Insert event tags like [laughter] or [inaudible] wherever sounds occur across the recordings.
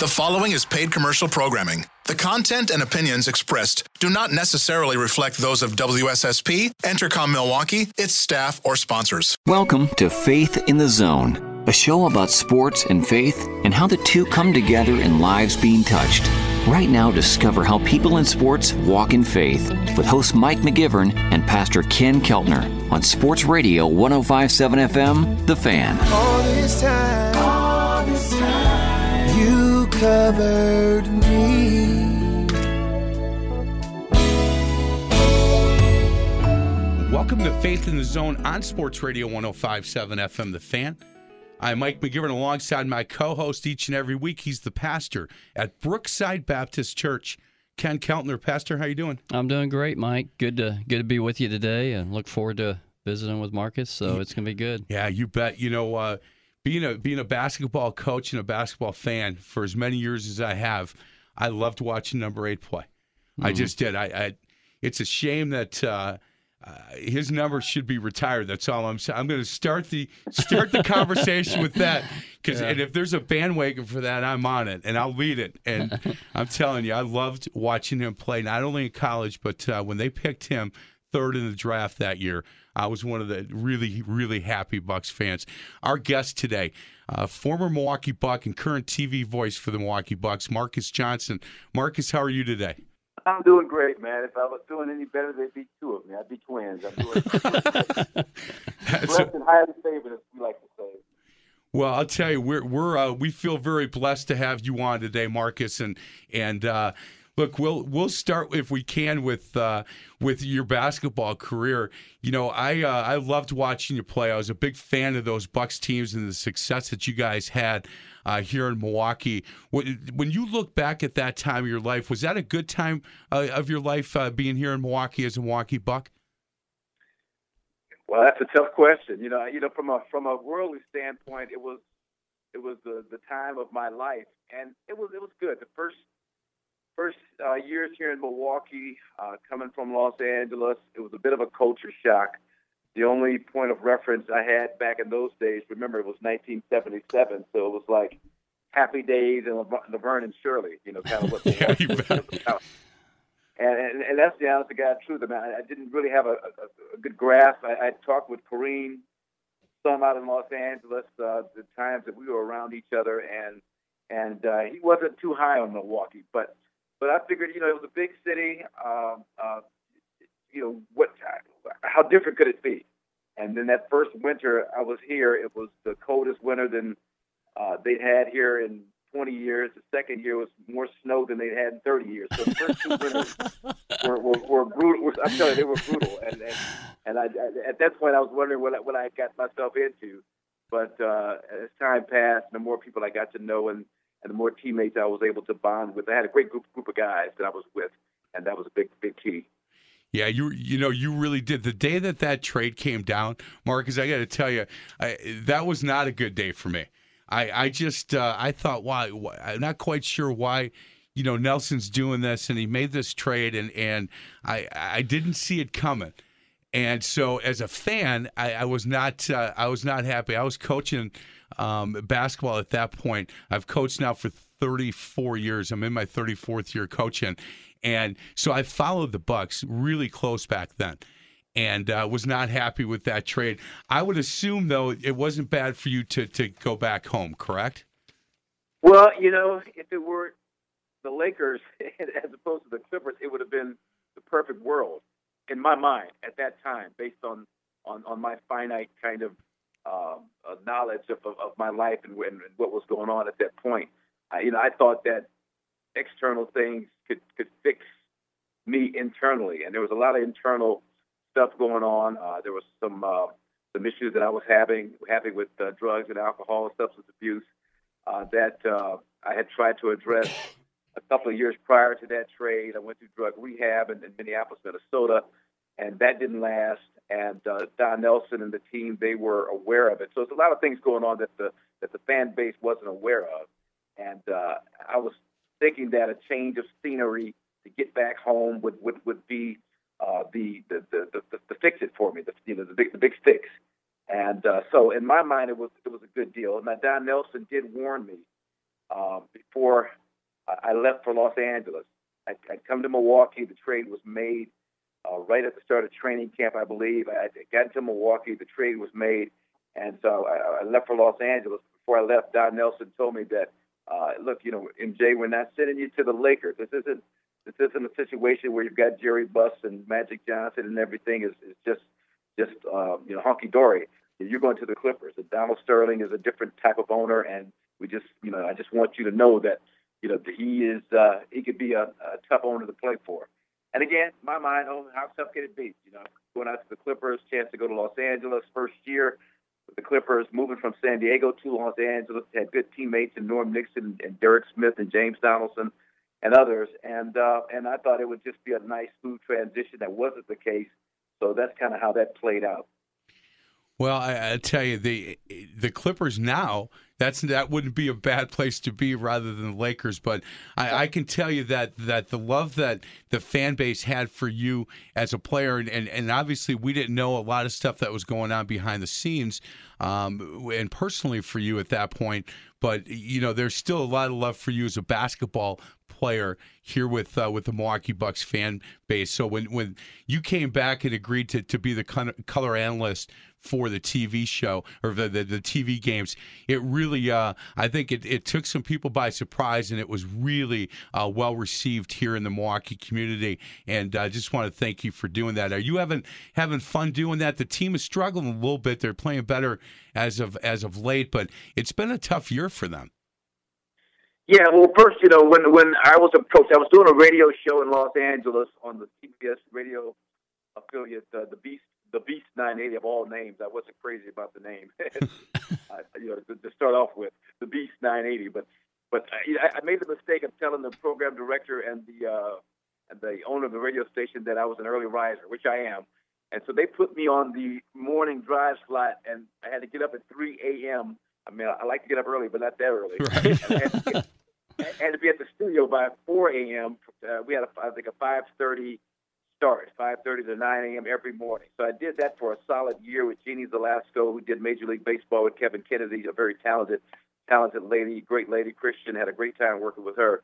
The following is paid commercial programming. The content and opinions expressed do not necessarily reflect those of WSSP, Entercom Milwaukee, its staff, or sponsors. Welcome to Faith in the Zone, a show about sports and faith and how the two come together in lives being touched. Right now, discover how people in sports walk in faith with host Mike McGivern and Pastor Ken Keltner on Sports Radio 1057 FM, The Fan. Covered me. Welcome to Faith in the Zone on Sports Radio 1057 FM, The Fan. I'm Mike McGivern alongside my co host each and every week. He's the pastor at Brookside Baptist Church. Ken Keltner, Pastor, how you doing? I'm doing great, Mike. Good to good to be with you today, and look forward to visiting with Marcus. So it's gonna be good. Yeah, you bet. You know, uh, being a being a basketball coach and a basketball fan for as many years as I have, I loved watching number eight play. I Mm-hmm. just did. I, I it's a shame that. Uh, uh, his number should be retired. That's all I'm saying. I'm going to start the start the conversation with that because and if there's a bandwagon for that, I'm on it and I'll lead it. And [laughs] I'm telling you, I loved watching him play not only in college but uh, when they picked him third in the draft that year. I was one of the really, really happy Bucks fans. Our guest today, uh, former Milwaukee Buck and current TV voice for the Milwaukee Bucks, Marques Johnson. Marques, how are you today? I'm doing great, man. If I was doing any better, they'd be two of me. I'd be twins. I'm doing [laughs] blessed and highly favored, as we like to say. Well, I'll tell you, we're we're uh, we feel very blessed to have you on today, Marques, and and uh, look, we'll we'll start if we can with uh, with your basketball career. You know, I uh, I loved watching you play. I was a big fan of those Bucks teams and the success that you guys had uh, here in Milwaukee. When, you look back at that time of your life, was that a good time uh, of your life uh, being here in Milwaukee as a Milwaukee Buck? Well, that's a tough question. You know, you know, from a from a worldly standpoint, it was it was the the time of my life, and it was it was good. The first first uh, years here in Milwaukee, uh, coming from Los Angeles, it was a bit of a culture shock. The only point of reference I had back in those days, remember, it was 1977, so it was like Happy Days and Lav- Laverne and Shirley. You know, kind of what [laughs] the Yeah, you [laughs] and, and, and that's the honest to God truth. I mean, I, I didn't really have a, a, a good grasp. I, I talked with Kareem, some out in Los Angeles, uh, the times that we were around each other, and and uh, he wasn't too high on Milwaukee. But but I figured, you know, it was a big city. Um, uh, you know, what? How different could it be? And then that first winter I was here, it was the coldest winter than uh, they'd had here in 20 years. The second year was more snow than they'd had in 30 years. So the first two winters [laughs] were, were, were brutal. were- I'm telling you, they were brutal. And and, and I, I, at that point, I was wondering what I, what I got myself into. But uh, as time passed, the more people I got to know, and, and the more teammates I was able to bond with, I had a great group group of guys that I was with, and that was a big big key. Yeah, you you know you really did. The day that that trade came down, Marques, I got to tell you, I, that was not a good day for me. I I just uh, I thought why, why I'm not quite sure why you know Nelson's doing this and he made this trade and and I I didn't see it coming. And so, as a fan, I, I was not uh, I was not happy. I was coaching um, basketball at that point. I've coached now for 34 years. I'm in my 34th year coaching, and so I followed the Bucks really close back then, and uh, was not happy with that trade. I would assume though it wasn't bad for you to to go back home, correct? Well, you know, if it were the Lakers [laughs] as opposed to the Clippers, it would have been the perfect world in my mind at that time, based on on, on my finite kind of uh, knowledge of, of, of my life and, and what was going on at that point. I, you know, I thought that external things could could fix me internally, and there was a lot of internal stuff going on. Uh, there was some uh, some issues that I was having having with uh, drugs and alcohol and substance abuse uh, that uh, I had tried to address [coughs] a couple of years prior to that trade. I went through drug rehab in, in Minneapolis, Minnesota, and that didn't last. And uh, Don Nelson and the team they were aware of it. So there's a lot of things going on that the that the fan base wasn't aware of. And uh, I was thinking that a change of scenery to get back home would would, would be uh, the, the, the the the fix it for me, the you know the big the big fix. And uh, so in my mind, it was it was a good deal. Now Don Nelson did warn me uh, before I left for Los Angeles. I, I'd come to Milwaukee. The trade was made uh, right at the start of training camp, I believe. I got into Milwaukee. The trade was made, and so I, I left for Los Angeles. Before I left, Don Nelson told me that, uh, look, you know, MJ, we're not sending you to the Lakers. This isn't this isn't a situation where you've got Jerry Buss and Magic Johnson and everything is, is just just uh, you know honky dory. You're going to the Clippers. And Donald Sterling is a different type of owner, and we just you know I just want you to know that you know he is uh, he could be a, a tough owner to play for. And again, my mind, oh, how tough can it be? You know, going out to the Clippers, chance to go to Los Angeles, first year with the Clippers, moving from San Diego to Los Angeles, had good teammates in Norm Nixon and Derek Smith and James Donaldson and others. And uh, and I thought it would just be a nice, smooth transition. That wasn't the case. So that's kind of how that played out. Well, I, I, tell you, the the Clippers now that's that wouldn't be a bad place to be rather than the Lakers. But I, I can tell you that that the love that the fan base had for you as a player, and, and, and obviously we didn't know a lot of stuff that was going on behind the scenes, um, and personally for you at that point. But you know, there's still a lot of love for you as a basketball player here with uh, with the Milwaukee Bucks fan base. So when when you came back and agreed to, to be the color analyst for the TV show or the, the, the TV games, it really uh, I think it, it took some people by surprise and it was really uh, well received here in the Milwaukee community. And I just want to thank you for doing that. Are you having having fun doing that? The team is struggling a little bit. They're playing better as of as of late, but it's been a tough year for them. Yeah, well, first, you know, when when I was a coach, I was doing a radio show in Los Angeles on the CBS radio affiliate, uh, the Beast, the Beast 980 of all names. I wasn't crazy about the name, [laughs] you know, to, to, start off with the Beast 980. But but I, I, made the mistake of telling the program director and the uh, and the owner of the radio station that I was an early riser, which I am. And so they put me on the morning drive slot, and I had to get up at 3 a.m. I mean, I like to get up early, but not that early. Right [laughs] had to be at the studio by 4 a.m. Uh, we had, a, I think, a 5:30 start, 5:30 to 9 a.m. every morning. So I did that for a solid year with Jeannie Zelasko, who did Major League Baseball with Kevin Kennedy, a very talented, talented lady, great lady. Christian had a great time working with her.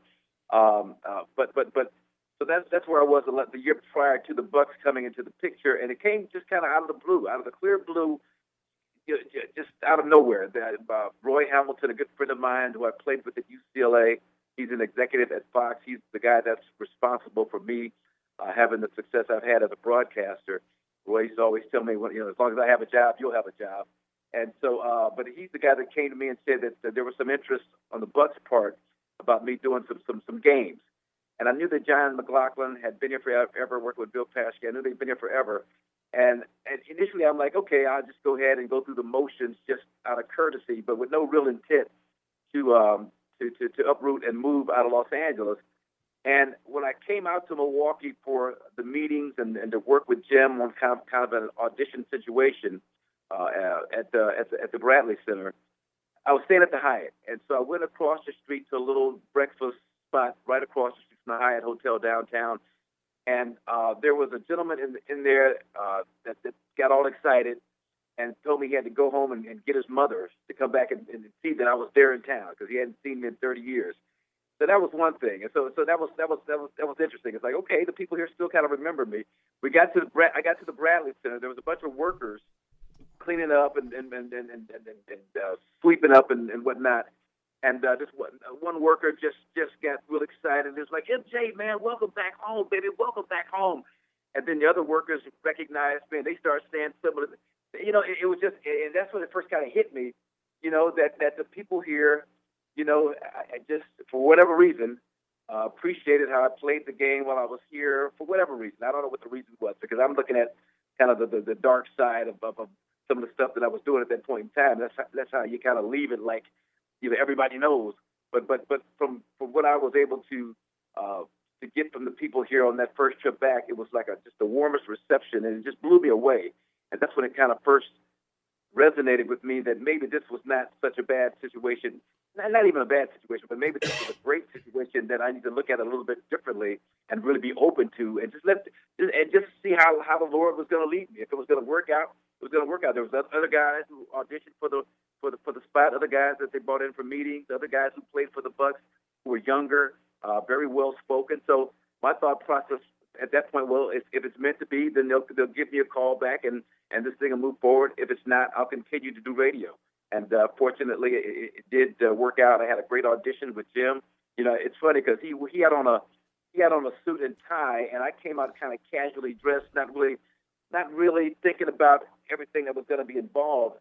Um, uh, but but but so that's that's where I was the year prior to the Bucks coming into the picture, and it came just kind of out of the blue, out of the clear blue just out of nowhere. Uh, Roy Hamilton, a good friend of mine who I played with at UCLA, he's an executive at Fox. He's the guy that's responsible for me uh, having the success I've had as a broadcaster. Roy used to always tell me, well, you know, as long as I have a job, you'll have a job. And so, uh, but he's the guy that came to me and said that, that there was some interest on the Bucks' part about me doing some some some games. And I knew that Jon McGlocklin had been here forever, working with Bill Paschke. I knew they'd been here forever. And, and initially, I'm like, okay, I'll just go ahead and go through the motions just out of courtesy, but with no real intent to um, to, to, to uproot and move out of Los Angeles. And when I came out to Milwaukee for the meetings and, and to work with Jim on kind of kind of an audition situation uh, at the at the at the Bradley Center, I was staying at the Hyatt, and so I went across the street to a little breakfast spot right across the street from the Hyatt Hotel downtown and uh, there was a gentleman in in there uh, that, that got all excited and told me he had to go home and, and get his mother to come back and, and see that I was there in town because he hadn't seen me in 30 years. So that was one thing, and so so that was that was that was that was interesting. It's like okay, the people here still kind of remember me. We got to the Brad, I got to the Bradley Center. There was a bunch of workers cleaning up and and and and, and, and, and uh, sweeping up and, and whatnot. And uh, this one, uh, one worker just just got real excited. It was like, MJ, man, welcome back home, baby, welcome back home. And then the other workers recognized me, and they started saying similar. You know, it, it was just, and that's when it first kind of hit me. You know that that the people here, you know, I, I just for whatever reason, uh, appreciated how I played the game while I was here for whatever reason. I don't know what the reason was because I'm looking at kind of the, the, the dark side of, of, of some of the stuff that I was doing at that point in time. That's how, that's how you kind of leave it like you know, everybody knows but but but from from what I was able to uh, to get from the people here on that first trip back, it was like a, just the warmest reception, and it just blew me away. And that's when it kind of first resonated with me that maybe this was not such a bad situation, not, even a bad situation, but maybe this is a great situation that I need to look at a little bit differently and really be open to, and just let and just see how how the Lord was going to lead me. If it was going to work out, it was going to work out. There was other guys who auditioned for the for the for the spot, other guys that they brought in for meetings, other guys who played for the Bucks who were younger, uh, very well spoken. So my thought process at that point, well, if, if it's meant to be, then they'll they'll give me a call back and and this thing will move forward. If it's not, I'll continue to do radio. And uh, fortunately, it, it did uh, work out. I had a great audition with Jim. You know, it's funny because he he had on a he had on a suit and tie, and I came out kind of casually dressed, not really not really thinking about everything that was going to be involved.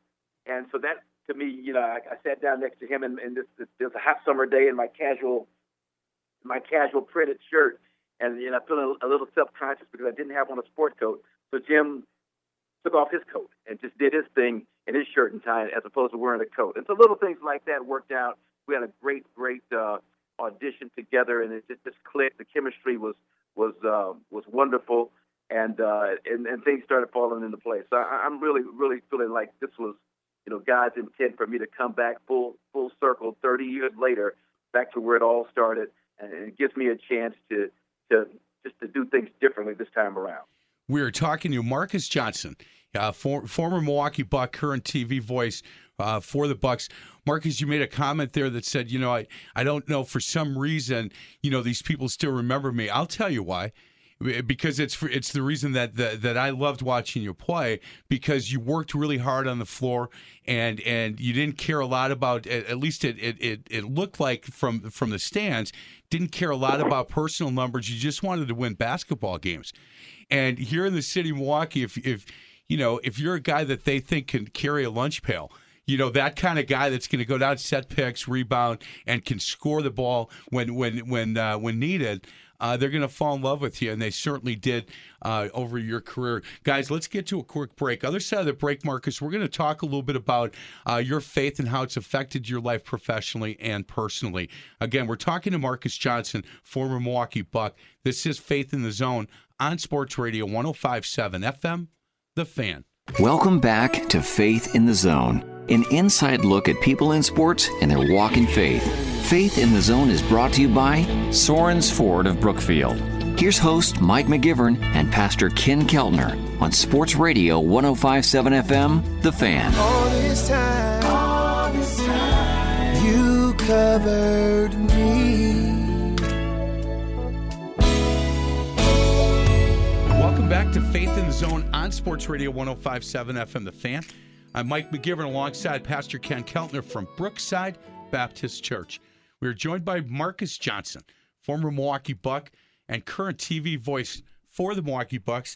And so that to me, you know, I, I sat down next to him, and, and this, this, a hot summer day in my casual my casual printed shirt, and you know, feeling a little self conscious because I didn't have on a sport coat. So Jim took off his coat and just did his thing in his shirt and tie as opposed to wearing a coat. And so little things like that worked out. We had a great, great uh, audition together, and it just, just clicked. The chemistry was was uh, was wonderful, and, uh, and and things started falling into place. So I, I'm really, really feeling like this was, you know, God's intent for me to come back full full circle 30 years later, back to where it all started, and it gives me a chance to to just to do things differently this time around. We are talking to Marques Johnson, uh, for, former Milwaukee Buck, current TV voice uh, for the Bucks. Marques, you made a comment there that said, you know, I, I don't know for some reason, you know, these people still remember me. I'll tell you why. Because it's for, it's the reason that, that that I loved watching you play because you worked really hard on the floor and and you didn't care a lot about at least it it, it, it looked like from from the stands didn't care a lot about personal numbers you just wanted to win basketball games and here in the city of Milwaukee if if you know if you're a guy that they think can carry a lunch pail you know that kind of guy that's going to go down set picks, rebound, and can score the ball when when when uh, when needed. Uh, they're going to fall in love with you, and they certainly did uh, over your career. Guys, let's get to a quick break. Other side of the break, Marques, we're going to talk a little bit about uh, your faith and how it's affected your life professionally and personally. Again, we're talking to Marques Johnson, former Milwaukee Buck. This is Faith in the Zone on Sports Radio 1057 FM, The Fan. Welcome back to Faith in the Zone, an inside look at people in sports and their walk in faith. Faith in the Zone is brought to you by Sorens Ford of Brookfield. Here's host Mike McGivern and Pastor Ken Keltner on Sports Radio 1057 FM, The Fan. All this time, all this time, you covered me. Welcome back to Faith in the Zone on Sports Radio 1057 FM The Fan. I'm Mike McGivern alongside Pastor Ken Keltner from Brookside Baptist Church. We are joined by Marques Johnson, former Milwaukee Buck and current TV voice for the Milwaukee Bucks.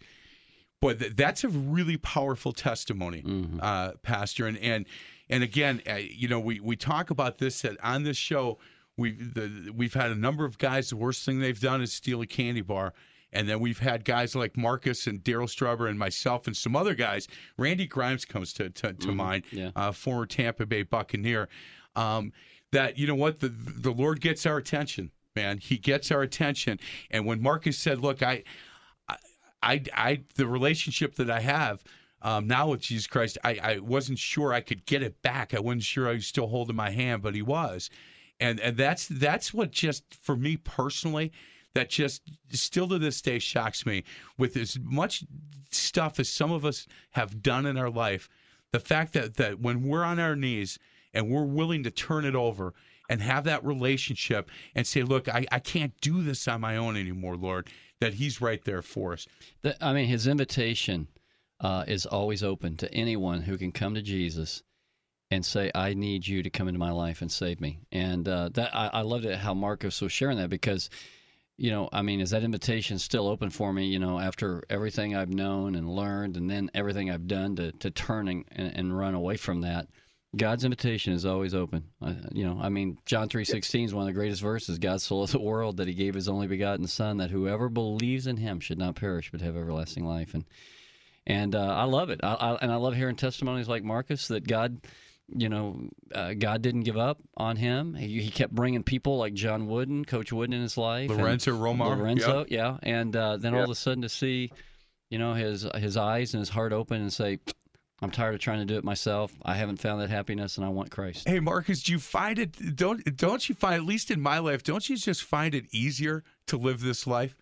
Boy, th- that's a really powerful testimony, uh, Pastor. And and and again, uh, you know, we we talk about this at, on this show. We the, we've had a number of guys. The worst thing they've done is steal a candy bar. And then we've had guys like Marques and Darryl Strawberry and myself and some other guys. Randy Grimes comes to to, to mind, yeah. uh, former Tampa Bay Buccaneer. Um, that you know what the the Lord gets our attention, man. He gets our attention. And when Marques said, "Look, I, I, I, I the relationship that I have." Um, now with Jesus Christ, I, I wasn't sure I could get it back. I wasn't sure I was still holding my hand, but he was, and and that's that's what just for me personally, that just still to this day shocks me. With as much stuff as some of us have done in our life, the fact that that when we're on our knees and we're willing to turn it over and have that relationship and say, look, I, I can't do this on my own anymore, Lord, that He's right there for us. The, I mean, his invitation uh, is always open to anyone who can come to Jesus and say, "I need you to come into my life and save me." And uh, that I, I loved it how Marques was sharing that because, you know, I mean, is that invitation still open for me? You know, after everything I've known and learned, and then everything I've done to to turn and, and run away from that. God's invitation is always open. You know, I mean, John three sixteen is one of the greatest verses. God so loved the world that He gave His only begotten Son, that whoever believes in Him should not perish but have everlasting life. And and uh, I love it. I, I, and I love hearing testimonies like Marques that God you know, uh, God didn't give up on him. He, he kept bringing people like John Wooden, Coach Wooden in his life, Lorenzo Romar, Lorenzo, yep. yeah, and uh, then all of a sudden to see, you know, his his eyes and his heart open and say, "I'm tired of trying to do it myself. I haven't found that happiness, and I want Christ." Hey Marques, do you find it don't don't you find at least in my life, don't you just find it easier to live this life?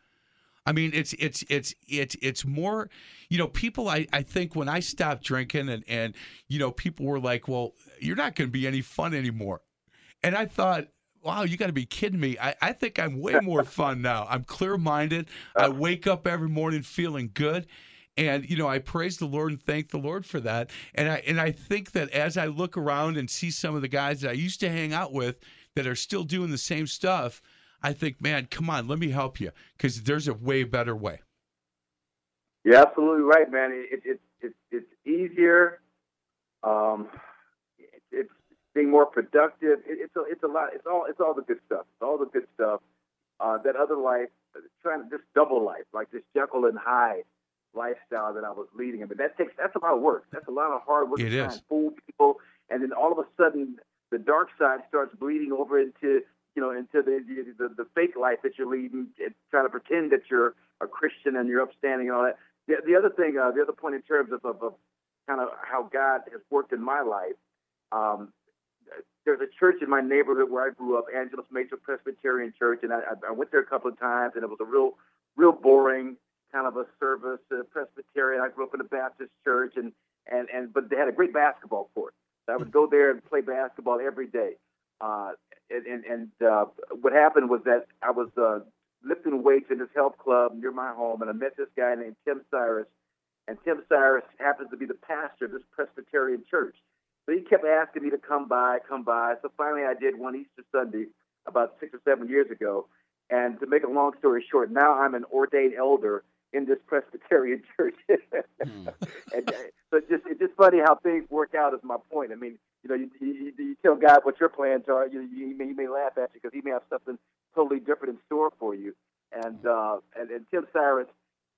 I mean, it's it's it's it's it's more, you know, people I, I think when I stopped drinking and and you know, people were like, "Well, you're not going to be any fun anymore." And I thought, "Wow, you got to be kidding me. I I think I'm way more [laughs] fun now. I'm clear-minded. I wake up every morning feeling good." And you know, I praise the Lord and thank the Lord for that. And I and I think that as I look around and see some of the guys that I used to hang out with that are still doing the same stuff, I think, man, come on, let me help you because there's a way better way. You're absolutely right, man. It, it, it, it's easier. Um, it, it's being more productive. It, it's a, it's a lot. It's all it's all the good stuff. It's all the good stuff. Uh, that other life, trying to just double life, like this Jekyll and Hyde lifestyle that I was leading. I mean, that takes that's a lot of work. That's a lot of hard work It to is. fool people, and then all of a sudden the dark side starts bleeding over into you know into the the, the fake life that you're leading, trying to pretend that you're a Christian and you're upstanding and all that. The, the other thing, uh, the other point in terms of, of, of kind of how God has worked in my life. Um, there's a church in my neighborhood where I grew up, Angeles Mesa Presbyterian Church, and I, I- went there a couple of times, and it was a real, real boring kind of a service, uh, Presbyterian. I grew up in a Baptist church, and and and but they had a great basketball court. So I would go there and play basketball every day. Uh, and and, uh, what happened was that I was uh, lifting weights in this health club near my home, and I met this guy named Tim Cyrus, and Tim Cyrus happens to be the pastor of this Presbyterian church. So he kept asking me to come by, come by. So finally, I did one Easter Sunday about six or seven years ago. And to make a long story short, now I'm an ordained elder in this Presbyterian [laughs] church. and uh, so it's just it's just funny how things work out. Is my point. I mean, you know, you, you, you tell God what your plans are. You, you, may, you may laugh at you because he may have something totally different in store for you. And uh, and, and Tim Cyrus,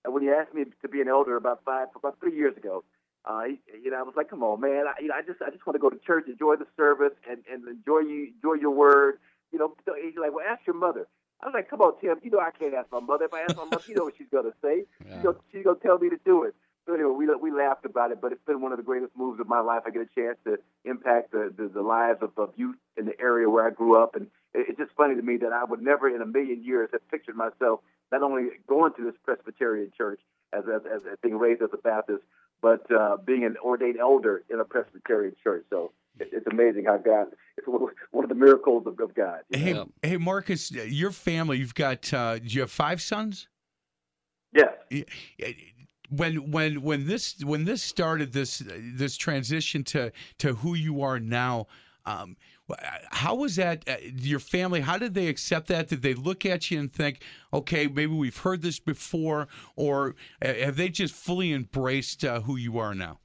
uh, when he asked me to be an elder about five about three years ago, uh, he, you know, I was like, "Come on, man! I, you know, I just, I just want to go to church, enjoy the service, and, and enjoy you, enjoy your word." You know, he's like, "Well, ask your mother." I was like, "Come on, Tim! You know I can't ask my mother. If I ask my mother, you know what she's gonna say. She's gonna, she's gonna tell me to do it." So anyway, we we laughed about it, but it's been one of the greatest moves of my life. I get a chance to impact the the, the lives of, of youth in the area where I grew up, and it, it's just funny to me that I would never in a million years have pictured myself not only going to this Presbyterian church as as, as, as being raised as a Baptist, but uh, being an ordained elder in a Presbyterian church. So it, it's amazing how God. It's one of, the miracles of, of God. Hey, Yep. hey, Marques, your family, you've got, uh, do you have five sons? Yes. When when when this when this started this this transition to to who you are now, um, how was that? Uh, your family? How did they accept that? Did they look at you and think, okay, maybe we've heard this before, or uh, have they just fully embraced uh, who you are now?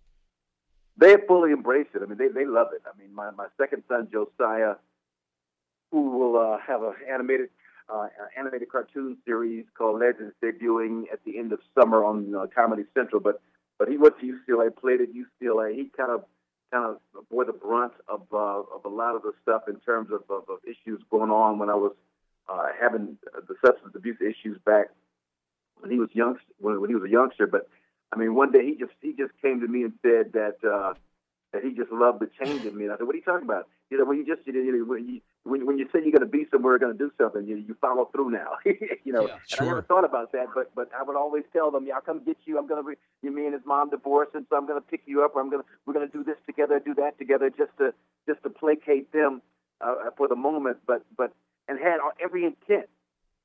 they fully embraced it. I mean, they, they love it. I mean, my, my second son Josiah, who will uh, have an animated uh, animated cartoon series called Legends debuting at the end of summer on uh, Comedy Central. But but he went to UCLA, played at UCLA. He kind of kind of bore the brunt of uh, of a lot of the stuff in terms of, of, of issues going on when I was uh, having the substance abuse issues back when he was young when, when he was a youngster. But I mean, one day he just he just came to me and said that uh, that he just loved the change in me. And I said, "What are you talking about? You know, when you just you when you when, when you say you're going to be somewhere, or going to do something, you you follow through now. [laughs] you know, Yeah, and I never thought about that, but but I would always tell them, "Yeah, I'll come get you. I'm going to be you me and his mom divorced, and so I'm going to pick you up, or I'm going to we're going to do this together, do that together, just to just to placate them uh, for the moment, but but and had every intent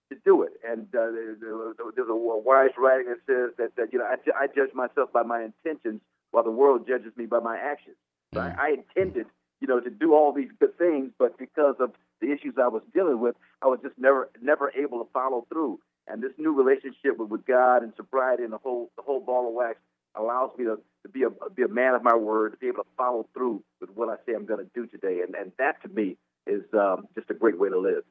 to do it. And uh, there- there- there's a wise writing that says that, that you know I, I judge myself by my intentions, while the world judges me by my actions. So I, I intended, you know, to do all these good things, but because of the issues I was dealing with, I was just never never able to follow through. And this new relationship with, with God and sobriety and the whole the whole ball of wax allows me to, to be a be a man of my word, to be able to follow through with what I say I'm going to do today. And and that to me is um, just a great way to live.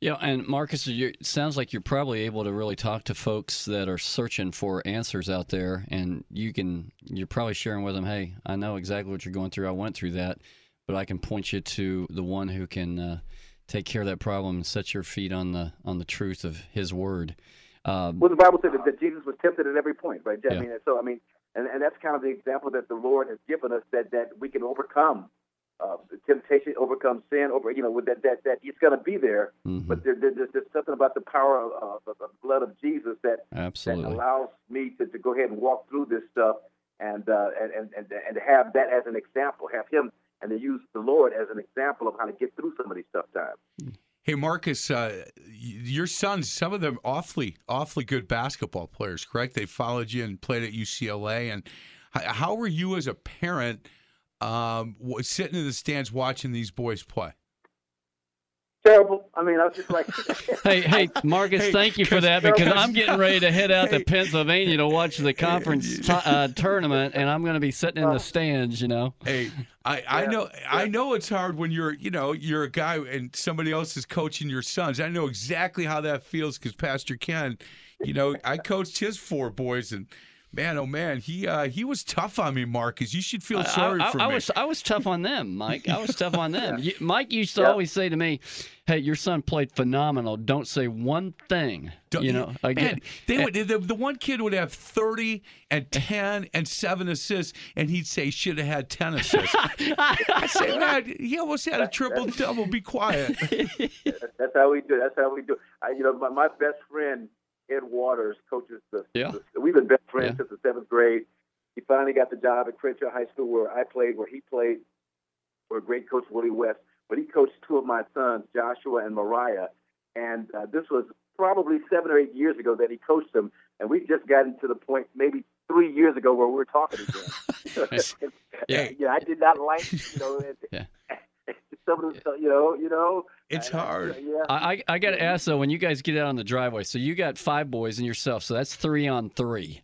Yeah, and Marques, it sounds like you're probably able to really talk to folks that are searching for answers out there, and you can you're probably sharing with them, hey, I know exactly what you're going through. I went through that, but I can point you to the one who can uh, take care of that problem and set your feet on the on the truth of His Word. Um, Well, the Bible said that, that Jesus was tempted at every point, right? Yeah. I mean, so I mean, and, and that's kind of the example that the Lord has given us that that we can overcome uh, temptation, overcome sin, over you know, with that that that He's going to be there. mhm, But there, there, there's, there's something about the power of, of, of the blood of Jesus that that absolutely. allows me to, to go ahead and walk through this stuff and uh, and, and and and have that as an example, have Him and to use the Lord as an example of how to get through some of these tough times. Hey Marques, uh, your sons, some of them awfully, awfully good basketball players, correct? They followed you and played at UCLA. And how were you as a parent um, sitting in the stands watching these boys play? Terrible. I mean, I was just like, [laughs] [laughs] Hey, hey, Marques, Hey, thank you for that because- because I'm getting ready to head out Hey. to Pennsylvania to watch the conference t- uh, [laughs] tournament, and I'm going to be sitting in the stands. You know. Hey, I, I Yeah, know I know it's hard when you're you know you're a guy and somebody else is coaching your sons. I know exactly how that feels because Pastor Ken, you know, I coached his four boys and man, oh man, he uh, he was tough on me, Marques. You should feel sorry I, I, for I me. was I was tough on them, Mike. I was [laughs] tough on them. You, Mike used to Yeah. always say to me, "Hey, your son played phenomenal. Don't say one thing." Don't- you know, I man, they would [laughs] the, the one kid would have thirty and ten and seven assists, and he'd say should have had ten assists. I say, [laughs] man, he almost had a triple double. Be quiet. That's how we do. it. That's how we do. it. I, you know, my, my best friend Ed Waters coaches the. Yeah. the- we've been best friends Yeah. since the seventh grade. He finally got the job at Crenshaw High School where I played, where he played. For a great coach Willie West, but he coached two of my sons, Joshua and Mariah, and uh, this was probably seven or eight years ago that he coached them, and we've just gotten to the point maybe three years ago where we we're talking again. [laughs] [laughs] Yeah. yeah, I did not like you know. [laughs] Yeah. Some of the, you know, you know. It's I- I- hard. Yeah. I I, I got to ask though, when you guys get out on the driveway, so you got five boys and yourself, so that's three on three.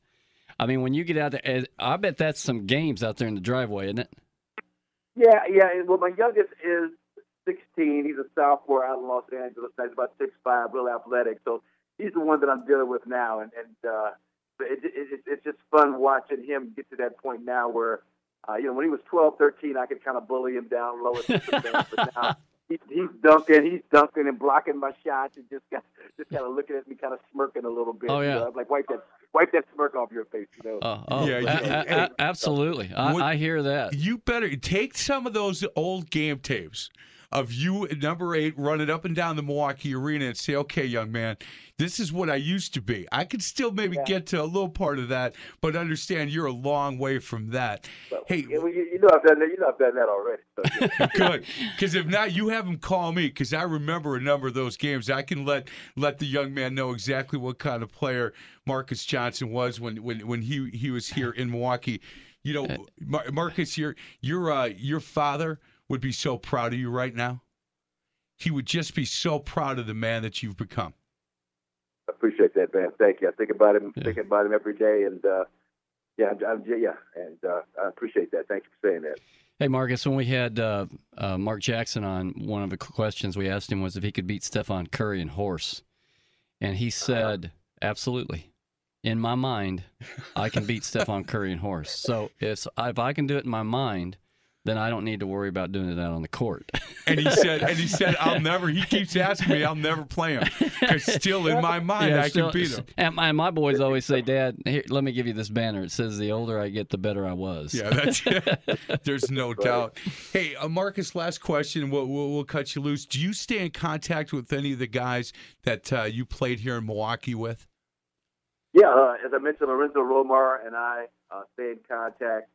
I mean, when you get out there, eh, I bet that's some games out there in the driveway, isn't it? Yeah, yeah. Well, my youngest is 16. He's a sophomore out in Los Angeles. He's about six five, real athletic. So he's the one that I'm dealing with now, and and uh, it, it, it, it's just fun watching him get to that point now where, uh, you know, when he was 12, 13, I could kind of bully him down low at the things, but now. He's, he's dunking, he's dunking and blocking my shots, and just got, just kind of looking at me, kind of smirking a little bit. Oh, you yeah. know? I'm like wipe that, wipe that smirk off your face, you know. Oh, oh Yeah, yeah. a- Hey. a- absolutely. I, What- I hear that. You better take some of those old game tapes of you at number eight running up and down the Milwaukee arena and say, okay, young man, this is what I used to be. I could still maybe get to a little part of that, but understand you're a long way from that. Hey, Yeah, well, you, you know I've done that. You know I've done that already. So, yeah. [laughs] good. Because if not, you have him call me because I remember a number of those games. I can let let the young man know exactly what kind of player Marques Johnson was when when, when he he was here in Milwaukee. You know, Mar- Marques, your your uh, your father would be so proud of you right now. He would just be so proud of the man that you've become. I appreciate that, man. Thank you. I think about him, Yeah. thinking about him every day, and uh, yeah, I'm, I'm, yeah, and uh, I appreciate that. Thank you for saying that. Hey, Marques, when we had uh, uh, Mark Jackson on, one of the questions we asked him was if he could beat Stephen Curry in horse. And he said, absolutely. In my mind, I can beat [laughs] Stephen Curry in horse. So if, if I can do it in my mind, then I don't need to worry about doing it out on the court. [laughs] And he said, and he said, I'll never. He keeps asking me, I'll never play him because still in my mind, Yeah, I still- can beat him. And my, my boys always say, Dad, here, let me give you this banner. It says, the older I get, the better I was. Yeah, that's it. [laughs] [laughs] There's no doubt. Hey, uh, Marques, last question. We'll, we'll, we'll cut you loose. Do you stay in contact with any of the guys that uh, you played here in Milwaukee with? Yeah, uh, as I mentioned, Lorenzo Romar and I uh, stay in contact.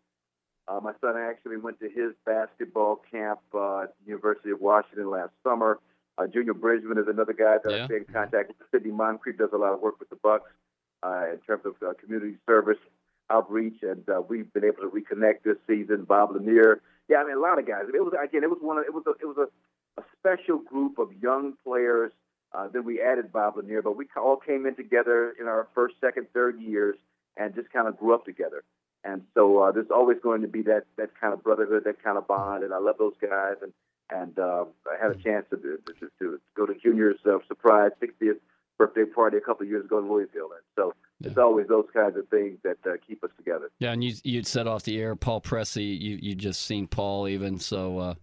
Uh, my son actually went to his basketball camp uh, at the University of Washington last summer. Uh, Junior Bridgeman is another guy that Yeah. I stay in contact with. Sidney Moncrief does a lot of work with the Bucks uh, in terms of uh, community service outreach, and uh, we've been able to reconnect this season. Bob Lanier, yeah, I mean a lot of guys. It was again, it was one. Of, it was a, it was a, a special group of young players. Uh, then we added Bob Lanier, but we all came in together in our first, second, third years, and just kind of grew up together. And so uh, there's always going to be that that kind of brotherhood, that kind of bond, and I love those guys. And and uh, I had a chance to to, to, to go to Junior's uh, surprise 60th birthday party a couple of years ago in Louisville, and so it's always those kinds of things that uh, keep us together. Yeah, and you you'd set off the air Paul Pressey. You you just seen Paul even so. Uh,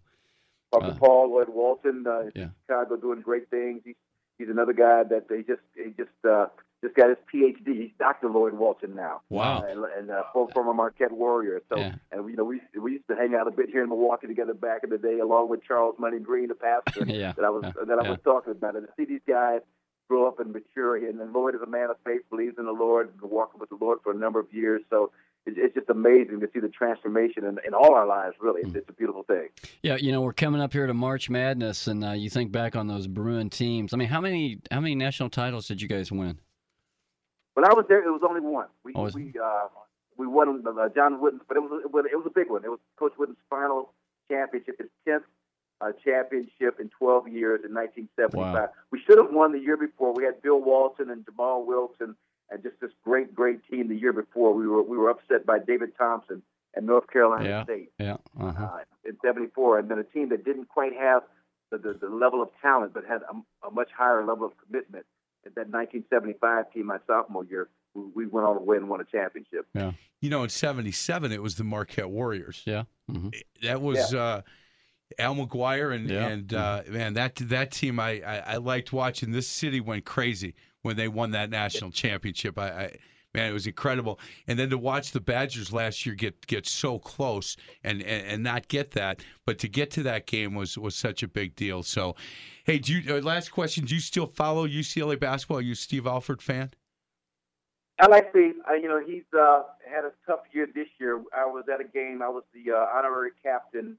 Uncle Uh. Paul Lloyd Walton uh, in Yeah. Chicago doing great things. He's he's another guy that they just he just uh, just got his PhD. He's Dr. Lloyd Walton now. Wow. Uh, and and uh, for- former Marquette Warrior. So Yeah. and you know we we used to hang out a bit here in Milwaukee together back in the day, along with Charles Money Green, the pastor [laughs] Yeah. that I was Yeah. that I was talking about. And to see these guys grow up and mature, and then Lloyd is a man of faith, believes in the Lord, been walking with the Lord for a number of years. So it's, it's just amazing to see the transformation in, in all our lives. Really, it's, it's a beautiful thing. Yeah, you know we're coming up here to March Madness, and uh, you think back on those Bruin teams. I mean, how many how many national titles did you guys win? When I was there, it was only one. We Oh, we uh, we won uh, John Wooden's, but it was it was it was a big one. It was Coach Wooden's final championship, his tenth uh, championship in 12 years in 1975. Wow. We should have won the year before. We had Bill Walton and Jamaal Wilkes and, and just this great great team the year before. We were we were upset by David Thompson and North Carolina Yeah. State Yeah. Uh-huh. uh, in '74, and then a team that didn't quite have the, the, the level of talent, but had a, a much higher level of commitment. At that 1975 team, my sophomore year, we, we went all the way and won a championship. Yeah. You know, in '77, it was the Marquette Warriors. Yeah. hmm That was uh, Al McGuire and Yeah. and uh, man, that that team I, I I liked watching. This city went crazy when they won that national championship. I, I man, it was incredible. And then to watch the Badgers last year get get so close and, and and not get that, but to get to that game was was such a big deal. So, hey, do you? Uh, last question: Do you still follow UCLA basketball? Are you a Steve Alford fan? I like Steve. You know, he's uh, had a tough year this year. I was at a game. I was the uh, honorary captain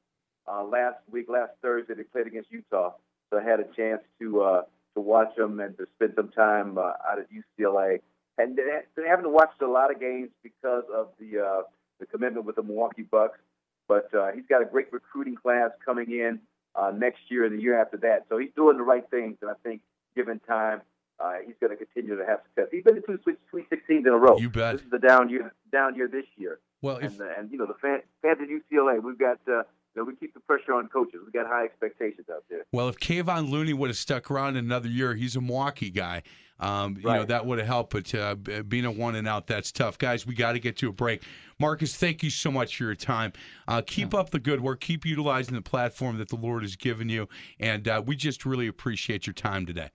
uh, last week, last Thursday. They played against Utah, so I had a chance to uh, to watch them and to spend some time uh, out at UCLA. And they they haven't watched a lot of games because of the uh, the commitment with the Milwaukee Bucks. But uh, he's got a great recruiting class coming in uh, next year and the year after that. So he's doing the right things, and I think given time, uh, he's going to continue to have success. He's been to two Sweet, Sweet 16s in a row. You bet. This is the down year, down year this year. Well, if And, uh, and you know the fan, fans at UCLA, we've got uh, you know we keep the pressure on coaches. We've got high expectations out there. Well, if Kevon Looney would have stuck around another year, he's a Milwaukee guy. Um, You know that would have helped, but uh, being a one and out, that's tough, guys. We got to get to a break. Marques, thank you so much for your time. Uh, keep up the good work. Keep utilizing the platform that the Lord has given you, and uh, we just really appreciate your time today.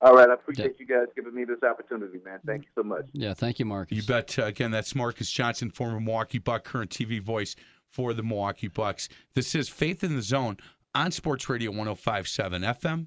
All right, I appreciate you guys giving me this opportunity, man. Thank you so much. Yeah. Thank you, Marques. You bet. Uh, again, that's Marques Johnson, former Milwaukee Buck, current TV voice for the Milwaukee Bucks. This is Faith in the Zone on Sports Radio 105.7 FM.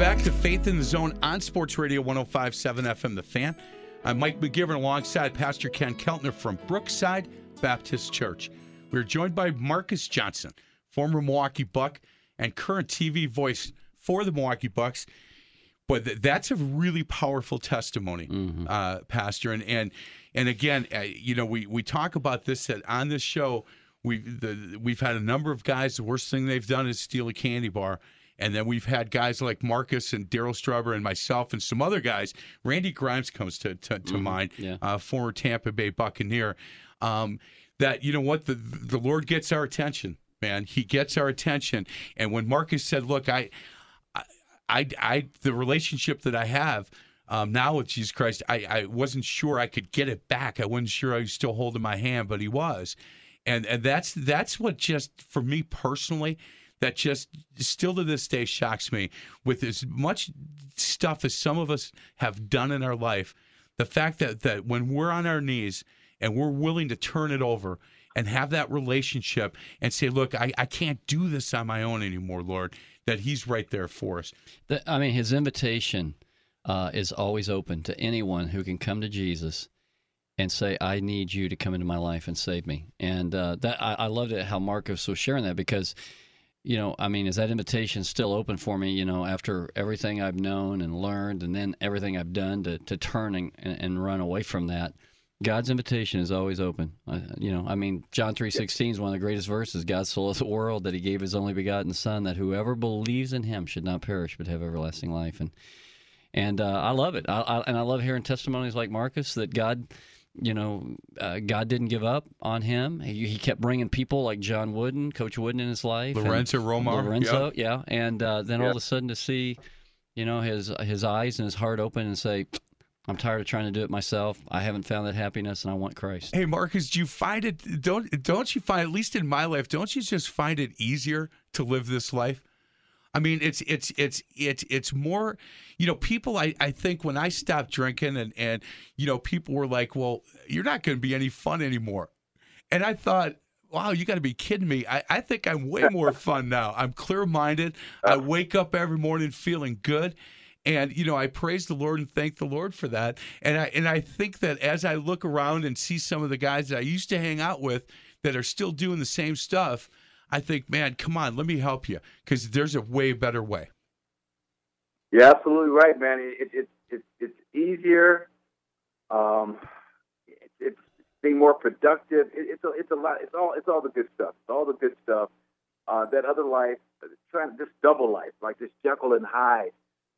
Back to Faith in the Zone on Sports Radio 1057 FM The Fan. I'm Mike McGivern alongside Pastor Ken Keltner from Brookside Baptist Church. We're joined by Marques Johnson, former Milwaukee Buck and current TV voice for the Milwaukee Bucks. But that's a really powerful testimony, uh, Pastor. And and and again, uh, you know, we we talk about this that on this show. We've the, we've had a number of guys. The worst thing they've done is steal a candy bar. And then we've had guys like Marques and Darryl Strawberry and myself and some other guys. Randy Grimes comes to to, to mind, yeah. uh, former Tampa Bay Buccaneer. Um, that you know what the the Lord gets our attention, man. He gets our attention. And when Marques said, "Look, I, I, I, the relationship that I have." Um, now with Jesus Christ, I, I wasn't sure I could get it back. I wasn't sure I was still holding my hand, but he was, and and that's that's what just for me personally, that just still to this day shocks me. With as much stuff as some of us have done in our life, the fact that that when we're on our knees and we're willing to turn it over and have that relationship and say, look, I, I can't do this on my own anymore, Lord, that He's right there for us. The- I mean, his invitation uh, is always open to anyone who can come to Jesus and say, "I need you to come into my life and save me." And uh, that I, I loved it how Marques was sharing that because, you know, I mean, is that invitation still open for me? You know, after everything I've known and learned, and then everything I've done to to turn and, and run away from that. God's invitation is always open. Uh, you know, I mean, John three sixteen is one of the greatest verses. God so loved the world that He gave His only begotten Son, that whoever believes in Him should not perish but have everlasting life. And and uh, I love it. I, I, and I love hearing testimonies like Marques that God, you know, uh, God didn't give up on him. He, he, kept bringing people like John Wooden, Coach Wooden in his life, Lorenzo Romar, Lorenzo, yep. yeah. And uh, then all of a sudden to see, you know, his his eyes and his heart open and say, "I'm tired of trying to do it myself. I haven't found that happiness, and I want Christ." Hey Marques, do you find it don't don't you find at least in my life, don't you just find it easier to live this life? I mean, it's it's it's it's it's more, you know, people I, I think when I stopped drinking and and you know, people were like, "Well, you're not going to be any fun anymore." And I thought, "Wow, you got to be kidding me. I I think I'm way [laughs] more fun now. I'm clear-minded. I uh. wake up every morning feeling good." And you know, I praise the Lord and thank the Lord for that. And I and I think that as I look around and see some of the guys that I used to hang out with that are still doing the same stuff, I think, man, come on, let me help you because there's a way better way. You're absolutely right, man. It, it, it, it's easier. Um, it, it's being more productive. It, it's a, it's a lot. It's all it's all the good stuff. It's all the good stuff. Uh, that other life, trying this double life, like this Jekyll and Hyde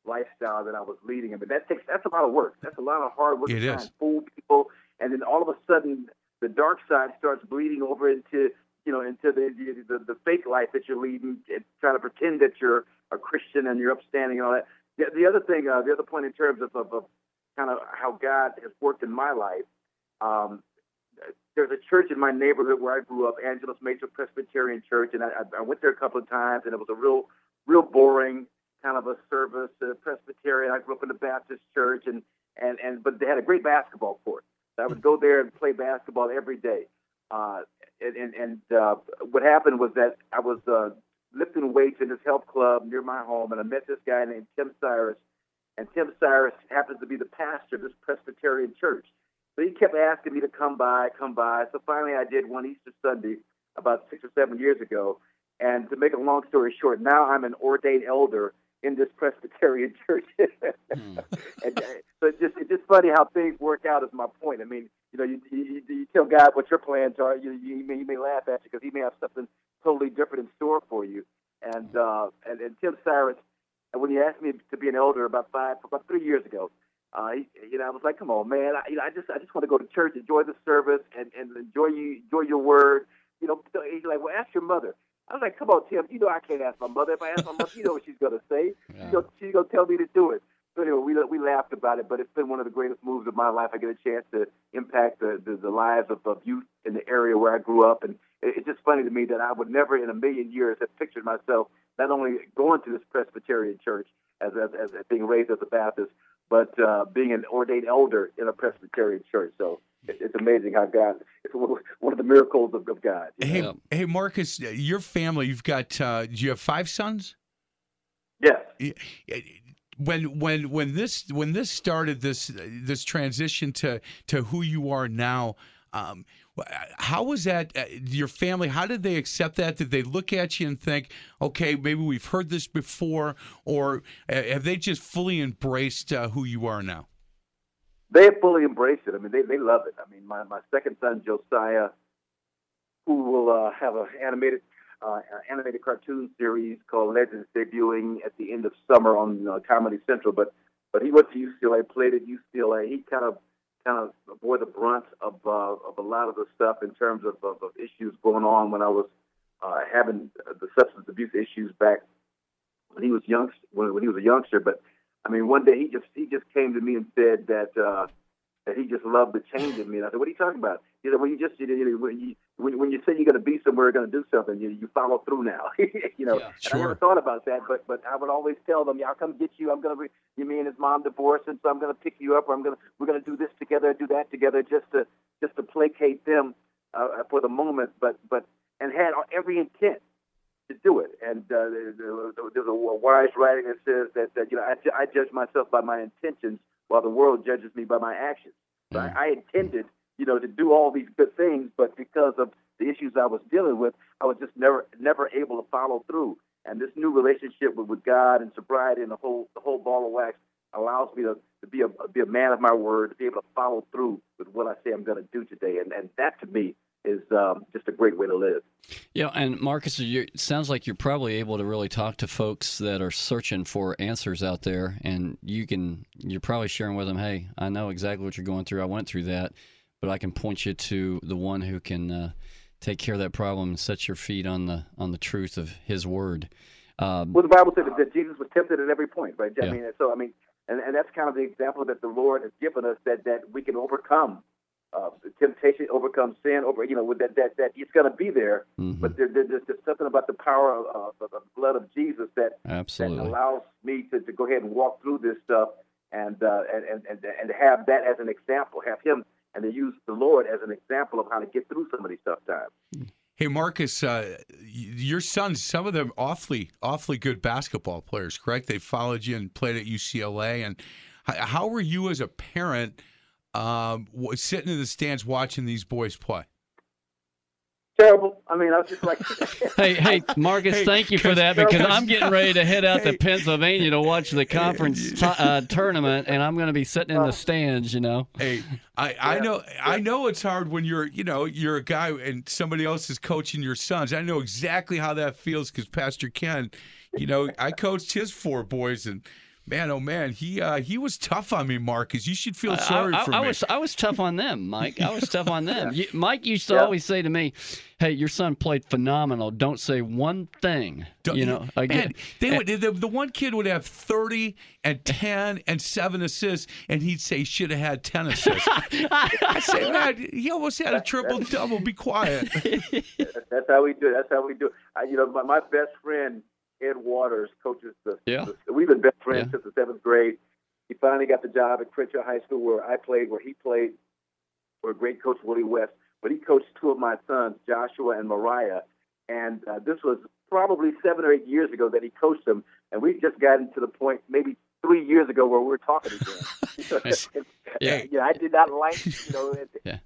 lifestyle that I was leading. I mean, that takes that's a lot of work. That's a lot of hard work It to is. fool people, and then all of a sudden, the dark side starts bleeding over into you know into the the, the, fake life that you're leading, and trying to pretend that you're a Christian and you're upstanding and all that. The, the other thing, uh, the other point in terms of, of, of kind of how God has worked in my life. Um, there's a church in my neighborhood where I grew up, Angeles Mesa Presbyterian Church, and I, I- went there a couple of times, and it was a real, real boring kind of a service, uh, Presbyterian. I grew up in the Baptist church, and and and but they had a great basketball court. So I would go there and play basketball every day. Uh, and and, uh, what happened was that I was uh, lifting weights in this health club near my home, and I met this guy named Tim Cyrus, and Tim Cyrus happens to be the pastor of this Presbyterian church. So he kept asking me to come by, come by. So finally, I did one Easter Sunday about six or seven years ago. And to make a long story short, now I'm an ordained elder in this Presbyterian [laughs] church. [laughs] and uh, so it's just it's just funny how things work out. Is my point. I mean, you know, you you, you tell God what your plans are. You you, you may, he may laugh at you because he may have something totally different in store for you. And uh, and, and Tim Cyrus, and when he asked me to be an elder about five about three years ago, uh, he, you know, I was like, "Come on, man! I, you know, I just, I just want to go to church, enjoy the service, and, and enjoy you, enjoy your word." You know, so he's like, "Well, ask your mother." I was like, "Come on, Tim! You know I can't ask my mother. If I ask my mother, you know what she's gonna say. [laughs] Yeah. She's, gonna, she's gonna tell me to do it." So anyway, we we laughed about it, but it's been one of the greatest moves of my life. I get a chance to impact the the, the lives of, of youth in the area where I grew up, and it, it's just funny to me that I would never in a million years have pictured myself not only going to this Presbyterian church as as, as being raised as a Baptist, but uh, being an ordained elder in a Presbyterian church. So it's amazing how God. It's [laughs] one of the miracles of, God. you know? Hey, hey, Marques, your family, you've got, uh, do you have five sons? Yes. When when when this when this started this this transition to to who you are now, um, how was that? Uh, your family? How did they accept that? Did they look at you and think, okay, maybe we've heard this before, or uh, have they just fully embraced uh, who you are now? They fully embrace it. I mean, they, they love it. I mean, my, my second son Josiah, who will uh, have an animated uh, animated cartoon series called Legends debuting at the end of summer on uh, Comedy Central. But but he went to UCLA, played at UCLA. He kind of kind of bore the brunt of uh, of a lot of the stuff in terms of, of, of issues going on when I was uh, having the substance abuse issues back when he was young when, when he was a youngster. But I mean, one day he just he just came to me and said that uh, that he just loved the change in me. And I said, "What are you talking about?" He said, "When you just you know, when you when, when you say you're going to be somewhere, you're going to do something, you you follow through now." [laughs] you know, Yeah, and I never thought about that, but but I would always tell them, "Yeah, I'll come get you. I'm going to you me and his mom divorced, and so I'm going to pick you up, or I'm going to we're going to do this together, do that together, just to just to placate them uh, for the moment, but but and had every intent to do it. And uh, there- there- there's a wise writing that says that, that you know I, I judge myself by my intentions, while the world judges me by my actions. So I, I intended, you know, to do all these good things, but because of the issues I was dealing with, I was just never never able to follow through. And this new relationship with, with God and sobriety and the whole the whole ball of wax allows me to, to be a be a man of my word, to be able to follow through with what I say I'm going to do today, and and that to me is um, just a great way to live. Yeah, and Marques, it sounds like you're probably able to really talk to folks that are searching for answers out there, and you can you're probably sharing with them, hey, I know exactly what you're going through. I went through that, but I can point you to the one who can uh, take care of that problem and set your feet on the on the truth of His Word. Um, well, the Bible said that Jesus was tempted at every point, right? Yeah. I mean, so I mean, and, and that's kind of the example that the Lord has given us that that we can overcome uh, temptation, overcome sin, over you know, with that that that it's going to be there. Mm-hmm. But there, there's just something about the power of, of, of, the blood of Jesus that Absolutely. that allows me to, to go ahead and walk through this stuff and uh, and and and and have that as an example, have Him and to use the Lord as an example of how to get through some of these tough times. Hey Marques, uh, your sons, some of them awfully, awfully good basketball players, correct? They followed you and played at UCLA. And how were you as a parent um, sitting in the stands watching these boys play? Terrible. I mean, I was just like, [laughs] [laughs] hey, hey, Marques, Hey, thank you for that because I'm getting ready to head out Hey. to Pennsylvania to watch the conference t- uh, tournament, and I'm going to be sitting in the stands. You know, Hey, I, I know I know it's hard when you're you know you're a guy and somebody else is coaching your sons. I know exactly how that feels because Pastor Ken, you know, I coached his four boys and man, oh man, he uh, he was tough on me, Marques. You should feel sorry I, I, for I me. was I was tough on them, Mike. I was tough on them. [laughs] You, Mike used to Yeah. always say to me, "Hey, your son played phenomenal. Don't say one thing." Don't- you know, man, again, they would, the, the one kid would have 30 and 10 and 7 assists, and he'd say should have had 10 assists. I [laughs] say, man, he almost had a triple double. Be quiet. [laughs] that's how we do it. That's how we do it. I, you know, my, my best friend Ed Waters coaches the. Yeah. the- we've been best friends Yeah. since the seventh grade. He finally got the job at Crenshaw High School where I played, where he played, where great coach Willie West. But he coached two of my sons, Joshua and Mariah, and uh, this was probably seven or eight years ago that he coached them, and we just gotten to the point maybe three years ago where we were talking again. [laughs] [laughs] Yeah. yeah, I did not like you know. [laughs] Yeah.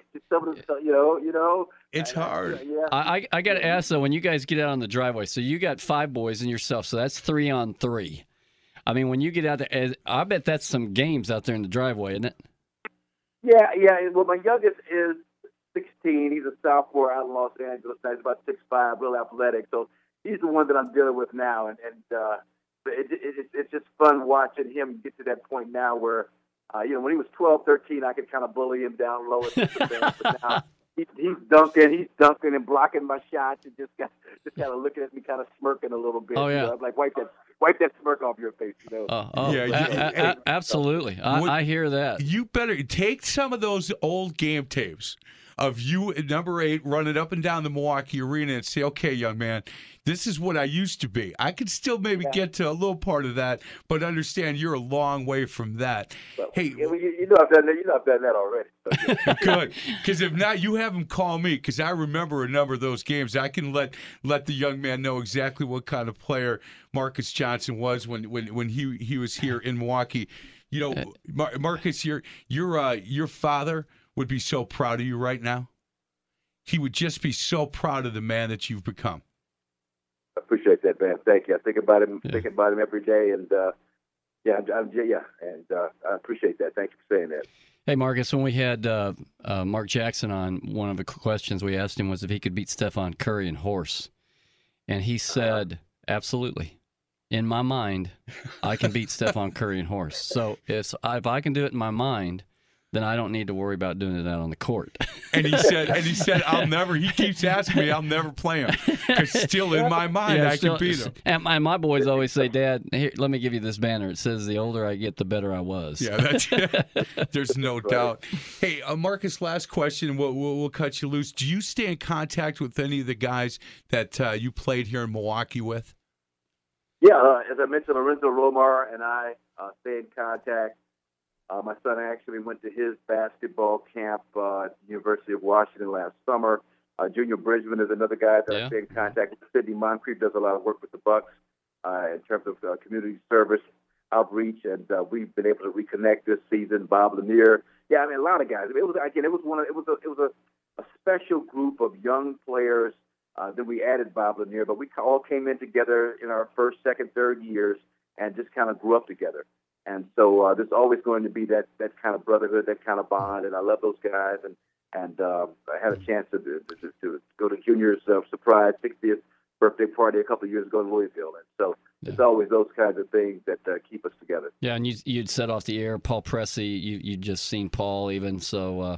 [laughs] Some of the you know, you know. It's I- I- hard. Yeah. I I, I got to ask though, when you guys get out on the driveway, so you got five boys and yourself, so that's three on three. I mean, when you get out there, eh, I bet that's some games out there in the driveway, isn't it? Yeah, yeah. Well, my youngest is 16. He's a sophomore out in Los Angeles. He's about six five, real athletic. So he's the one that I'm dealing with now, and and uh, it, it, it's it's just fun watching him get to that point now where, uh, you know, when he was 12, 13, I could kind of bully him down low. at the bench, but now [laughs] he, he's dunking, he's dunking and blocking my shots, and just got, just kind of looking at me, kind of smirking a little bit. Oh, you yeah. know, I'm like wipe that wipe that smirk off your face, you know. Oh, oh Yeah, a- a- a- absolutely. I, Would- I hear that. You better take some of those old game tapes of you at number eight running up and down the Milwaukee Arena and say, okay, young man, this is what I used to be. I could still maybe get to a little part of that, but understand you're a long way from that. Hey, Yeah, well, you, you know I've done that. You know I've done that already. So, yeah. [laughs] good because if not you have him call me because i remember a number of those games i can let let the young man know exactly what kind of player marques johnson was when when when he he was here in milwaukee you know Mar- marques your your uh your father would be so proud of you right now he would just be so proud of the man that you've become I appreciate that, man. Thank you. I think about him, Yeah. thinking about him every day, and uh, yeah, I'm, I'm, yeah, and uh, I appreciate that. Thank you for saying that. Hey, Marques, when we had uh, uh, Mark Jackson on, one of the questions we asked him was if he could beat Stephen Curry in horse. And he said, absolutely. In my mind, I can beat [laughs] Stephen Curry in horse. So if, if I can do it in my mind, then I don't need to worry about doing it out on the court. [laughs] and he said and he said i'll never he keeps [laughs] asking me i'll never play him because still in my mind Yeah, i still- can beat him And my, my boys always say, Dad, here, let me give you this banner. It says, the older I get, the better I was. Yeah, that's [laughs] there's no doubt. Hey, uh, Marques, last question. We'll, we'll, we'll cut you loose. Do you stay in contact with any of the guys that uh, you played here in Milwaukee with? Yeah, uh, as I mentioned, Lorenzo Romar and I uh, stay in contact. Uh, my son actually went to his basketball camp uh, at the University of Washington last summer. Uh, Junior Bridgeman is another guy that Yeah. I stay in contact with. Sidney Moncrief does a lot of work with the Bucks uh, in terms of uh, community service outreach, and uh, we've been able to reconnect this season. Bob Lanier, yeah, I mean a lot of guys. I mean, it was again, it was one of it was a it was a, a special group of young players. Uh, then we added Bob Lanier, but we all came in together in our first, second, third years and just kind of grew up together. And so uh, there's always going to be that that kind of brotherhood, that kind of bond, and I love those guys. And and uh, I had a chance to to, to, to go to Junior's uh, surprise 60th birthday party a couple of years ago in Louisville, and so it's always those kinds of things that uh, keep us together. Yeah, and you you'd set off the air Paul Pressey. You you just seen Paul even so. Uh,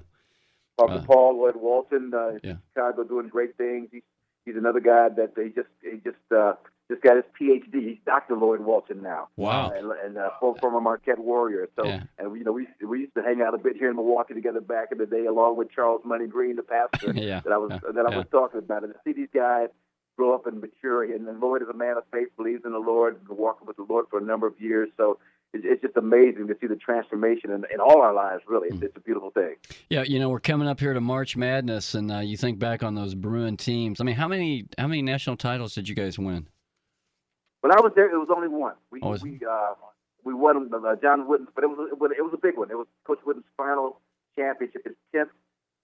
Talking Uh, to Paul Lloyd Walton uh, Yeah. Chicago, doing great things. He's he's another guy that he just he just uh, just got his PhD. He's Dr. Lloyd Walton now. Wow. and, and uh, for- former Marquette Warrior. So, Yeah. and you know, we we used to hang out a bit here in Milwaukee together back in the day, along with Charles Money Green, the pastor [laughs] Yeah, that I was yeah, that I was talking about. And to see these guys grow up and mature, and then Lloyd is a man of faith, believes in the Lord, been walking with the Lord for a number of years. So. It's, it's just amazing to see the transformation in, in all our lives. Really, Mm. it's, it's a beautiful thing. yeah, you know we're coming up here to March Madness, and uh, you think back on those Bruin teams. I mean, how many how many national titles did you guys win? When I was there, it was only one. We Oh, we uh, we won uh, John Wooden's, but it was it was it was a big one. It was Coach Wooden's final championship, his tenth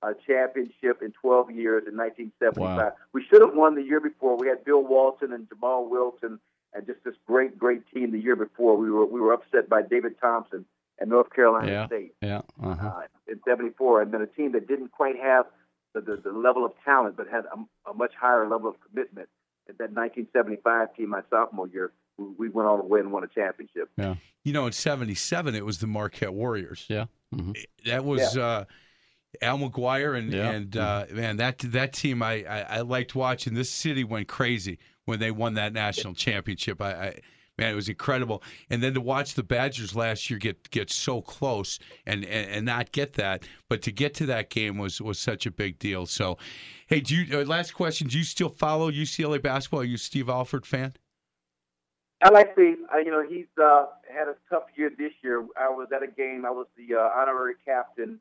uh, championship in 12 years in 1975. Wow. We should have won the year before. We had Bill Walton and Jamaal Wilkes and just this great great team the year before. We were we were upset by David Thompson and North Carolina Yeah. State Yeah. Uh-huh. uh, in '74, and then a team that didn't quite have the, the, the level of talent, but had a, a much higher level of commitment. At that 1975 team, my sophomore year, we, we went all the way and won a championship. Yeah. You know, in '77, it was the Marquette Warriors. Yeah. hmm That was uh, Al McGuire and Yeah. and uh, man, that that team I, I I liked watching. This city went crazy when they won that national championship. I, I man, it was incredible. And then to watch the Badgers last year get get so close and, and and not get that, but to get to that game was was such a big deal. So, hey, do you? Uh, last question: Do you still follow UCLA basketball? Are you a Steve Alford fan? I like Steve. Uh, you know, he's uh, had a tough year this year. I was at a game. I was the uh, honorary captain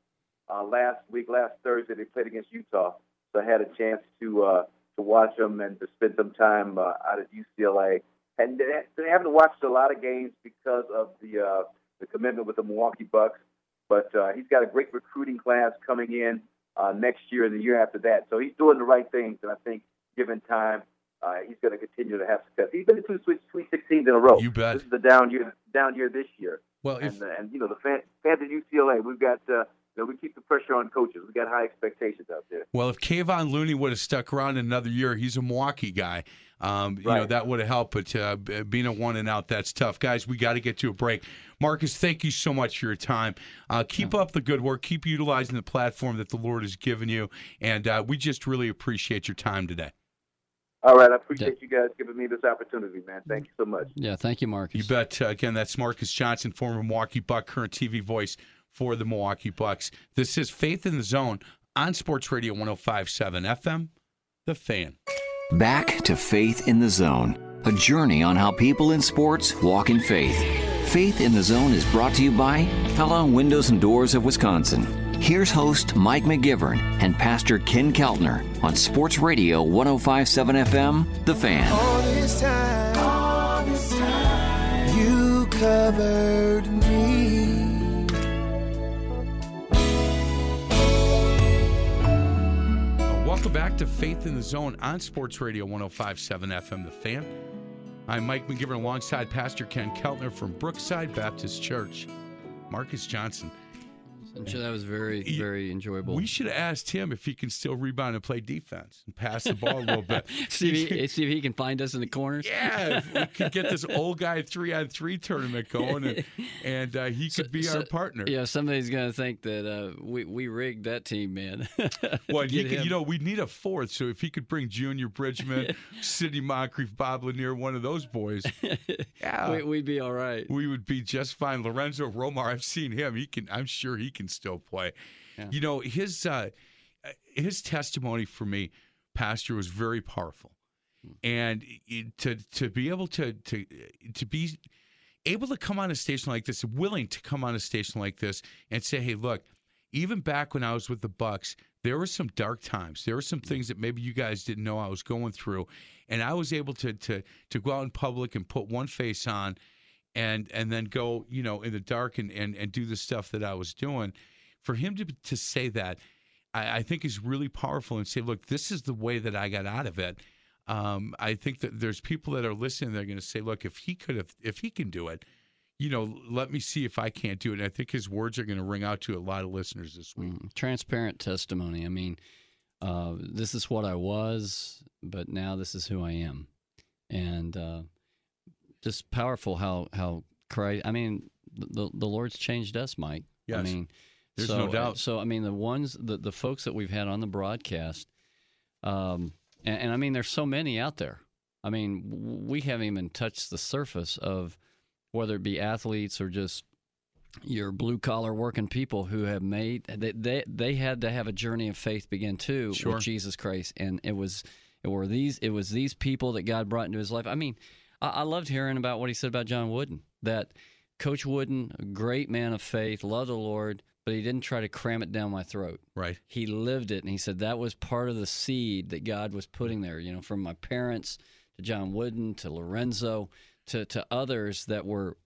uh, last week, last Thursday. They played against Utah, so I had a chance to uh, to watch them and to spend some time uh, out at UCLA. And they, they haven't watched a lot of games because of the uh, the commitment with the Milwaukee Bucks. But uh, he's got a great recruiting class coming in uh, next year and the year after that. So he's doing the right things, and I think given time, uh, he's going to continue to have success. He's been to two Sweet, Sweet 16s in a row. You bet. This is the down year, down year this year. Well, if and, uh, and you know the fan, fans at UCLA, we've got uh, you know, we keep the pressure on coaches. We got high expectations out there. Well, if Kevon Looney would have stuck around another year, he's a Milwaukee guy. Um, You know that would have helped, but uh, being a one and out, that's tough, guys. We got to get to a break. Marques, thank you so much for your time. Uh, keep up the good work. Keep utilizing the platform that the Lord has given you, and uh, we just really appreciate your time today. All right, I appreciate you guys giving me this opportunity, man. Thank you so much. Yeah. Thank you, Marques. You bet. Uh, again, that's Marques Johnson, former Milwaukee Buck, current TV voice for the Milwaukee Bucks. This is Faith in the Zone on Sports Radio 105.7 FM, The Fan. Back to Faith in the Zone, a journey on how people in sports walk in faith. Faith in the Zone is brought to you by Pella Windows and Doors of Wisconsin. Here's host Mike McGivern and Pastor Ken Keltner on Sports Radio 1057 FM, The Fan. All this time, all this time, you covered me. Welcome back to Faith in the Zone on Sports Radio 1057 FM The Fan. I'm Mike McGivern alongside Pastor Ken Keltner from Brookside Baptist Church. Marques Johnson. I'm sure that was very, very enjoyable. We should have asked him if he can still rebound and play defense and pass the ball a little bit. [laughs] see, if he, see if he can find us in the corners. Yeah, if we could get this old guy three on three tournament going, and, [laughs] and uh, he could be So- our partner. Yeah, somebody's gonna think that uh, we we rigged that team, man. [laughs] Well, could, you know, we need a fourth. So if he could bring Junior Bridgeman, Sidney Moncrief, Bob Lanier, one of those boys, yeah, we, we'd be all right. we would be just fine. Lorenzo Romar, I've seen him. He can. I'm sure he can still play. Yeah. You know, his uh, his testimony for me, Pastor, was very powerful, Hmm. and to to be able to to to be able to come on a station like this, willing to come on a station like this and say, "Hey, look." Even back when I was with the Bucks, there were some dark times. There were some things that maybe you guys didn't know I was going through, and I was able to to to go out in public and put one face on, and and then go you know in the dark and and, and do the stuff that I was doing. For him to to say that, I, I think is really powerful and say, look, this is the way that I got out of it. Um, I think that there's people that are listening. They're going to say, look, if he could have, if he can do it, you know, let me see if I can't do it. And I think his words are going to ring out to a lot of listeners this week. Mm, transparent testimony. I mean, uh, this is what I was, but now this is who I am, and uh, just powerful how how Christ. I mean, the the Lord's changed us, Mike. Yes. I mean, There's so, no doubt. So I mean, the ones the the folks that we've had on the broadcast, um, and, and I mean, there's so many out there. I mean, we haven't even touched the surface of whether it be athletes or just your blue collar working people who have made they, they they had to have a journey of faith begin too Sure. with Jesus Christ, and it was it were these it was these people that God brought into his life. I mean, I, I loved hearing about what he said about John Wooden. That Coach Wooden, a great man of faith, loved the Lord, but he didn't try to cram it down my throat. Right. He lived it, and he said that was part of the seed that God was putting there. You know, from my parents to John Wooden to Lorenzo to to others that were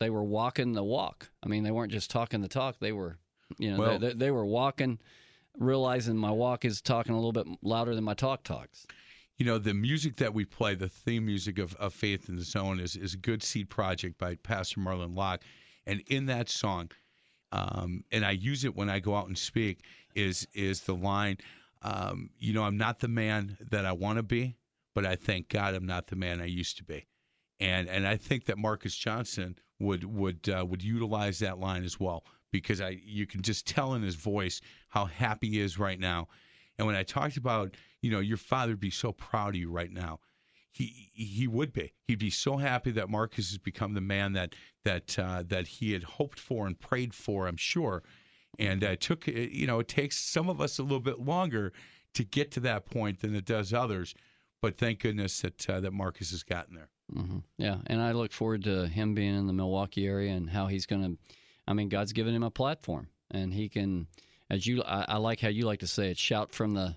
they were walking the walk. I mean, they weren't just talking the talk. They were, you know, Well- they, they, they were walking, realizing my walk is talking a little bit louder than my talk talks. You know, the music that we play, the theme music of, of Faith in the Zone, is, is good seed project by Pastor Marlon Locke. And in that song, um, and I use it when I go out and speak, is is the line, um, you know, I'm not the man that I want to be, but I thank God I'm not the man I used to be. And and I think that Marques Johnson would would uh, would utilize that line as well because I you can just tell in his voice how happy he is right now. And when I talked about, you know, your father would be so proud of you right now, he he would be. He'd be so happy that Marques has become the man that that uh, that he had hoped for and prayed for. I'm sure. And uh, it took, uh, you know, it takes some of us a little bit longer to get to that point than it does others. But thank goodness that uh, that Marques has gotten there. hmm Yeah, and I look forward to him being in the Milwaukee area and how he's going to. I mean, God's given him a platform, and he can, as you, I, I like how you like to say it, shout from the.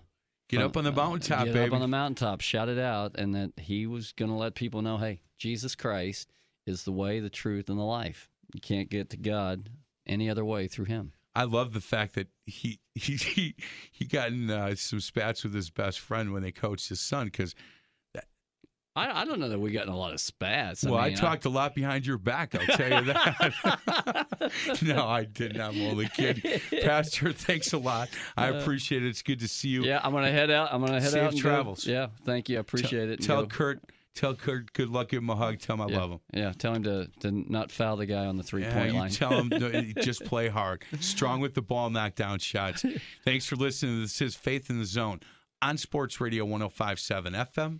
Get up on the mountaintop, baby. get baby. up on the mountaintop, shout it out, and that he was going to let people know, hey, Jesus Christ is the way, the truth, and the life. You can't get to God any other way through Him. I love the fact that he [laughs] he he, he got in uh, some spats with his best friend when they coached his son because I, I don't know that we got in a lot of spats. well, I, mean, talked a lot behind your back. I'll tell you that. [laughs] no, I didn't. I'm only kidding. [laughs] Pastor, thanks a lot. I appreciate it. It's good to see you. Uh, Yeah, I'm gonna head out. I'm gonna head Safe out go- travels. Yeah, thank you. I appreciate it. Tell go- Kurt. Tell Kurt. Good luck. Give him a hug. Tell him I yeah, love him. Yeah, tell him to, to not foul the guy on the three Yeah, point you line. tell him [laughs] no, just play hard, strong with the ball, knock down shots. Thanks for listening. This is Faith in the Zone on Sports Radio 105.7 FM.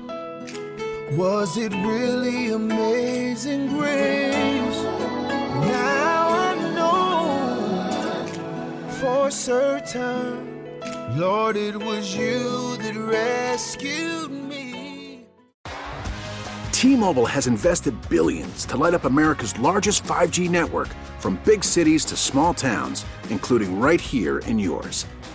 Was it really amazing grace? Now I know for certain, Lord, it was you that rescued me. T-Mobile has invested billions to light up America's largest 5G network from big cities to small towns, including right here in yours.